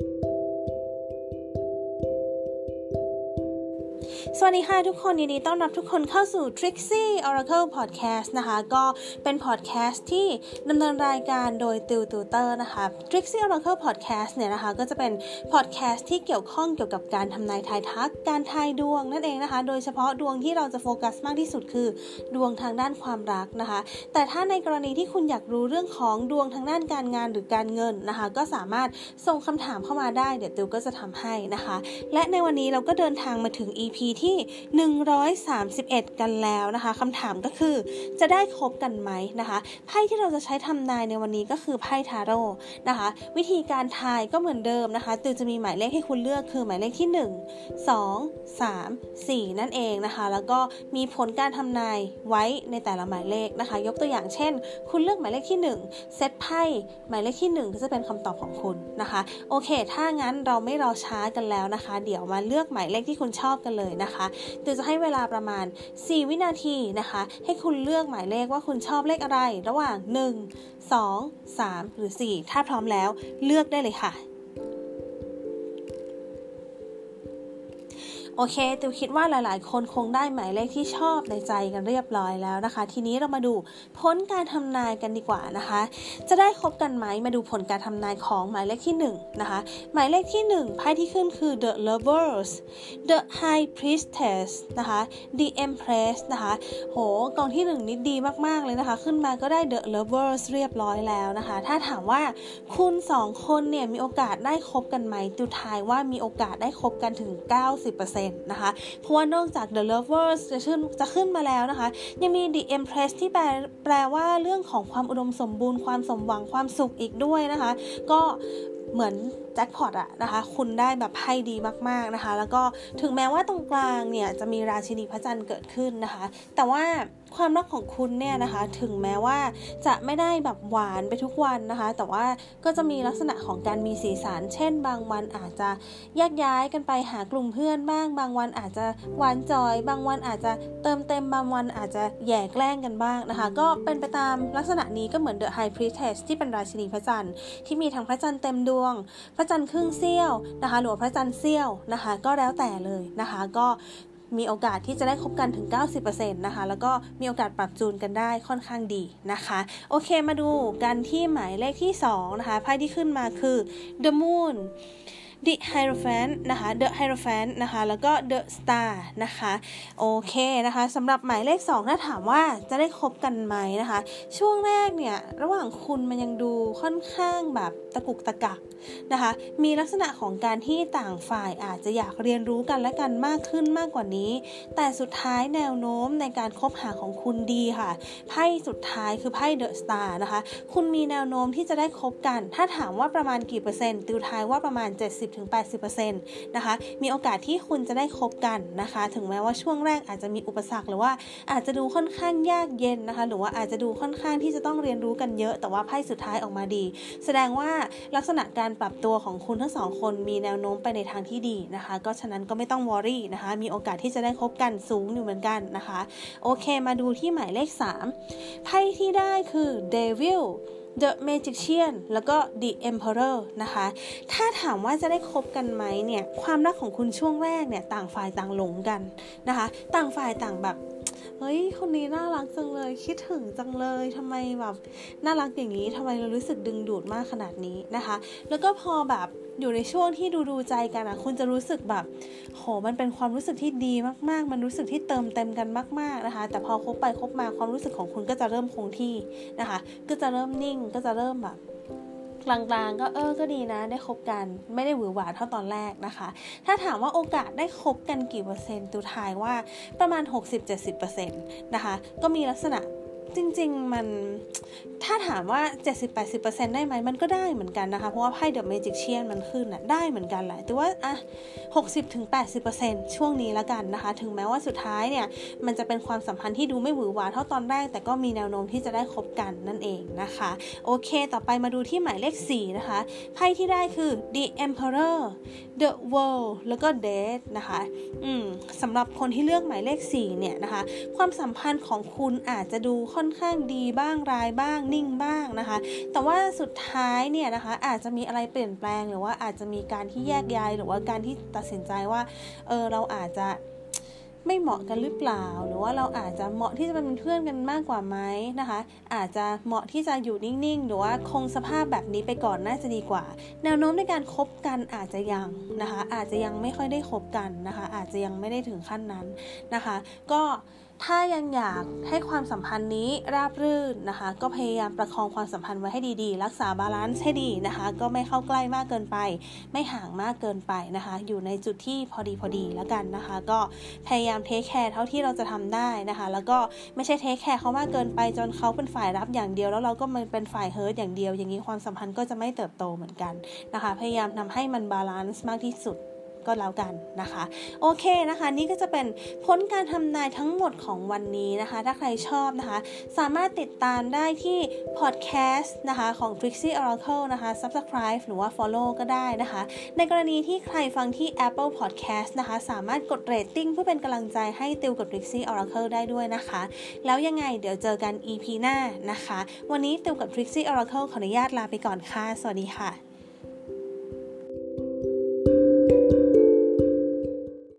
Thank you. สวัสดีค่ะทุกคนยินดีต้อนรับทุกคนเข้าสู่ Trixie Oracle Podcast นะคะ ก็เป็นพอดแคสต์ที่ดำเนินรายการโดยติวตูเตอร์นะคะ Trixie Oracle Podcast เนี่ยนะคะ ก็จะเป็นพอดแคสต์ที่เกี่ยวข้องเกี่ยวกับการทำนายทายทัก การทายดวงนั่นเองนะคะ โดยเฉพาะดวงที่เราจะโฟกัสมากที่สุดคือดวงทางด้านความรักนะคะ แต่ถ้าในกรณีที่คุณอยากรู้เรื่องของดวงทางด้านการงานหรือการเงินนะคะ ก็สามารถส่งคำถามเข้ามาได้เดี๋ยวติวก็จะทำให้นะคะ และในวันนี้เราก็เดินทางมาถึง EP ที่131 กันแล้วนะคะคำถามก็คือจะได้ครบกันไหมนะคะไพ่ที่เราจะใช้ทำนายในวันนี้ก็คือไพ่ทาโร่นะคะ วิธีการทายก็เหมือนเดิมนะคะติวจะมีหมายเลขให้คุณเลือกคือหมายเลขที่ 1 2 3 4 นั่นเองนะคะ แล้วก็มีผลการทำนายไว้ในแต่ละหมายเลขนะคะ ยกตัวอย่างเช่น คุณเลือกหมายเลขที่ 1 เซตไพ่หมายเลขที่ 1 ก็จะเป็นคำตอบของคุณนะคะ โอเค ถ้างั้นเราไม่รอช้ากันแล้วนะคะ เดี๋ยวมาเลือกหมายเลขที่คุณชอบกันเลยนะคะเดี๋ยวจะให้เวลาประมาณ 4 วินาทีนะคะ ให้คุณเลือกหมายเลขว่าคุณชอบเลขอะไร ระหว่าง 1 2 3 หรือ 4 ถ้าพร้อมแล้วเลือกได้เลยค่ะ โอเคติวคิดว่าหลาย ๆ คนคงได้หมายเลขที่ชอบในใจกันเรียบร้อยแล้วนะคะ ทีนี้เรามาดูผลการทำนายกันดีกว่านะคะ จะได้คบกันไหมมาดูผลการทำนายของหมายเลขที่ 1 นะคะ หมายเลขที่ 1 ไพ่ที่ขึ้นคือ the lovers the high priestess นะคะ the empress นะคะ โหกองที่ 1 นิดดีมาก ๆ เลยนะคะ ขึ้นมาก็ได้ the lovers เรียบร้อยแล้วนะคะ ถ้าถามว่าคุณ 2 คนเนี่ยมีโอกาสได้คบกันไหมติวทายว่ามีโอกาสได้คบกันถึง 90%นะคะ เพราะว่านอกจาก The Lovers จะขึ้นจะขึ้นมาแล้วนะคะ ยังมี The Empress ที่แปลแปลว่าเรื่องของความอุดมสมบูรณ์ความสมหวังความสุขอีกด้วยนะคะ ก็เหมือนแจ็คพอตอะนะคะ คุณได้แบบไพ่ดีมากๆนะคะ แล้วก็ถึงแม้ว่าตรงกลางเนี่ยจะมีราชินีพระจันทร์เกิดขึ้นนะคะ แต่ว่า ความรักของคุณเนี่ยนะคะ ถึงแม้ว่าจะไม่ได้แบบหวานไปทุกวันนะคะ แต่ว่าก็จะมีลักษณะของการมีสีสันเช่น บางวันอาจจะแยกย้ายกันไปหากลุ่มเพื่อนบ้าง บางวันอาจจะหวานจอย บางวันอาจจะเติมเต็มบางวันอาจจะแย่แกล้งกันบ้างนะคะ ก็เป็นไปตามลักษณะนี้ก็เหมือน The High Priestess ที่เป็นราชินีพระจันทร์ที่มีทั้งพระจันทร์เต็มดวง พระจันทร์ครึ่งเสี้ยวนะคะ หรือพระจันทร์เสี้ยวนะคะ ก็แล้วแต่เลยนะคะ ก็ มีโอกาสที่จะได้คบกันถึง 90%นะคะ แล้วก็มีโอกาสปรับจูนกันได้ค่อนข้างดีนะคะ โอเคมาดูกันที่หมายเลขที่ 2 นะคะไพ่ที่ขึ้นมาคือ the moon The Hierophant นะคะ The Hierophant นะคะ แล้วก็ The Star นะคะ โอเคนะคะสำหรับหมายเลข 2 ถ้าถามว่าจะได้คบกันไหมนะคะ ช่วงแรกเนี่ยระหว่างคุณมันยังดูค่อนข้างแบบตะกุกตะกักนะคะ มีลักษณะของการที่ต่างฝ่ายอาจจะอยากเรียนรู้กันและกันมากขึ้นมากกว่านี้ แต่สุดท้ายแนวโน้มในการคบหาของคุณดีค่ะ ไพ่สุดท้ายคือไพ่เดอะสตาร์นะคะ คุณมีแนวโน้มที่จะได้คบกัน ถ้าถามว่าประมาณกี่เปอร์เซ็นต์ติวทายว่าประมาณ70-80%นะคะ มีโอกาสที่คุณจะได้คบกันนะคะ ถึงแม้ว่าช่วงแรกอาจจะมีอุปสรรคหรือว่าอาจจะดูค่อนข้างยากเย็นนะคะ หรือว่าอาจจะดูค่อนข้างที่จะต้องเรียนรู้กันเยอะ แต่ว่าไพ่สุดท้ายออกมาดี แสดงว่าลักษณะการปรับตัวของคุณทั้งสองคนมีแนวโน้มไปในทางที่ดีนะคะ ก็ฉะนั้นก็ไม่ต้องวอรี่นะคะ มีโอกาสที่จะได้คบกันสูงอยู่เหมือนกันนะคะ โอเค มาดูที่หมายเลข 3 ไพ่ที่ได้คือ Devil The Magician แล้วก็ The Emperor นะคะ ถ้าถามว่าจะได้คบกันไหมเนี่ย ความรักของคุณช่วงแรกเนี่ย ต่างฝ่ายต่างหลงกันนะคะ ต่างฝ่ายต่างแบบ เฮ้ยคนนี้น่ารักจังเลย คิดถึงจังเลยทำไมแบบน่ารักอย่างนี้ทำไมเรารู้สึกดึงดูดมากขนาดนี้นะคะ แล้วก็พอแบบอยู่ในช่วงที่ดูดูใจกันอะ คุณจะรู้สึกแบบ โห มันเป็นความรู้สึกที่ดีมากๆ มันรู้สึกที่เติมเต็มกันมาก ๆนะคะ แต่พอคบไปคบมาความรู้สึกของคุณก็จะเริ่มคงที่นะคะ ก็จะเริ่มนิ่ง ก็จะเริ่มแบบ กลางๆ ก็เออก็ดีนะ ได้คบกันไม่ได้หวือหวาเท่าตอนแรกนะคะ ถ้าถามว่าโอกาสได้คบกันกี่เปอร์เซ็นต์ตูทายว่าประมาณ 60-70%นะคะ ก็มีลักษณะ จริง ๆ มันถ้าถามว่า 70-80%ได้ไหมมันก็ได้เหมือนกันนะคะ เพราะว่าไพ่เดอะเมจิกเชียนมันขึ้นอะได้เหมือนกันแหละ แต่ว่าอะ60-80%ช่วงนี้ละกันนะคะ ถึงแม้ว่าสุดท้ายเนี่ย มันจะเป็นความสัมพันธ์ที่ดูไม่หวือหวาเท่าตอนแรก แต่ก็มีแนวโน้มที่จะได้คบกันนั่นเองนะคะ โอเค ต่อไปมาดูที่หมายเลข 4 นะคะ ไพ่ที่ได้คือ the emperor the world แล้วก็ death นะคะ อืมสำหรับคนที่เลือกหมายเลข 4 เนี่ยนะคะ ความสัมพันธ์ของคุณอาจจะดูค่อนข้างดีบ้างร้ายบ้างนิ่งบ้างนะคะ แต่ว่าสุดท้ายเนี่ยนะคะอาจจะมีอะไรเปลี่ยนแปลงหรือว่าอาจจะมีการที่แยกย้ายหรือว่าการที่ตัดสินใจว่าเออเราอาจจะไม่เหมาะกันหรือเปล่า หรือว่าเราอาจจะเหมาะที่จะเป็นเพื่อนกันมากกว่าไหมนะคะ อาจจะเหมาะที่จะอยู่นิ่งๆ หรือว่าคงสภาพแบบนี้ไปก่อนน่าจะดีกว่า แนวโน้มในการคบกันอาจจะยังนะคะ อาจจะยังไม่ค่อยได้คบกันนะคะ อาจจะยังไม่ได้ถึงขั้นนั้นนะคะ ก็ถ้ายังอยากให้ความสัมพันธ์นี้ราบรื่นนะคะ ก็พยายามประคองความสัมพันธ์ไว้ให้ดีๆ รักษา balance ให้ดีนะคะ ก็ไม่เข้าใกล้มากเกินไป ไม่ห่างมากเกินไปนะคะ อยู่ในจุดที่พอดีพอดีแล้วกันนะคะ ก็พยายาม take care เท่าที่เราจะทำได้นะคะ แล้วก็ไม่ใช่ take care เขามากเกินไปจนเขาเป็นฝ่ายรับอย่างเดียว แล้วเราก็มันเป็นฝ่าย hurt อย่างเดียว อย่างนี้ความสัมพันธ์ก็จะไม่เติบโตเหมือนกันนะคะ พยายามทำให้มัน balance มากที่สุด ก็แล้วกันนะคะ โอเคนะคะ นี่ก็จะเป็นผลการทำนายทั้งหมดของวันนี้นะคะ ถ้าใครชอบนะคะ สามารถติดตามได้ที่พอดแคสต์นะคะของ Trixie Oracle นะคะ Subscribe หรือว่า Follow ก็ได้นะคะ ในกรณีที่ใครฟังที่ Apple Podcast นะคะ สามารถกดเรตติ้งเพื่อเป็นกำลังใจให้ติวกับ Trixie Oracle ได้ด้วยนะคะ แล้วยังไงเดี๋ยวเจอกัน EP หน้านะคะ วันนี้ติวกับ Trixie Oracle ขออนุญาตลาไปก่อนค่ะ สวัสดีค่ะ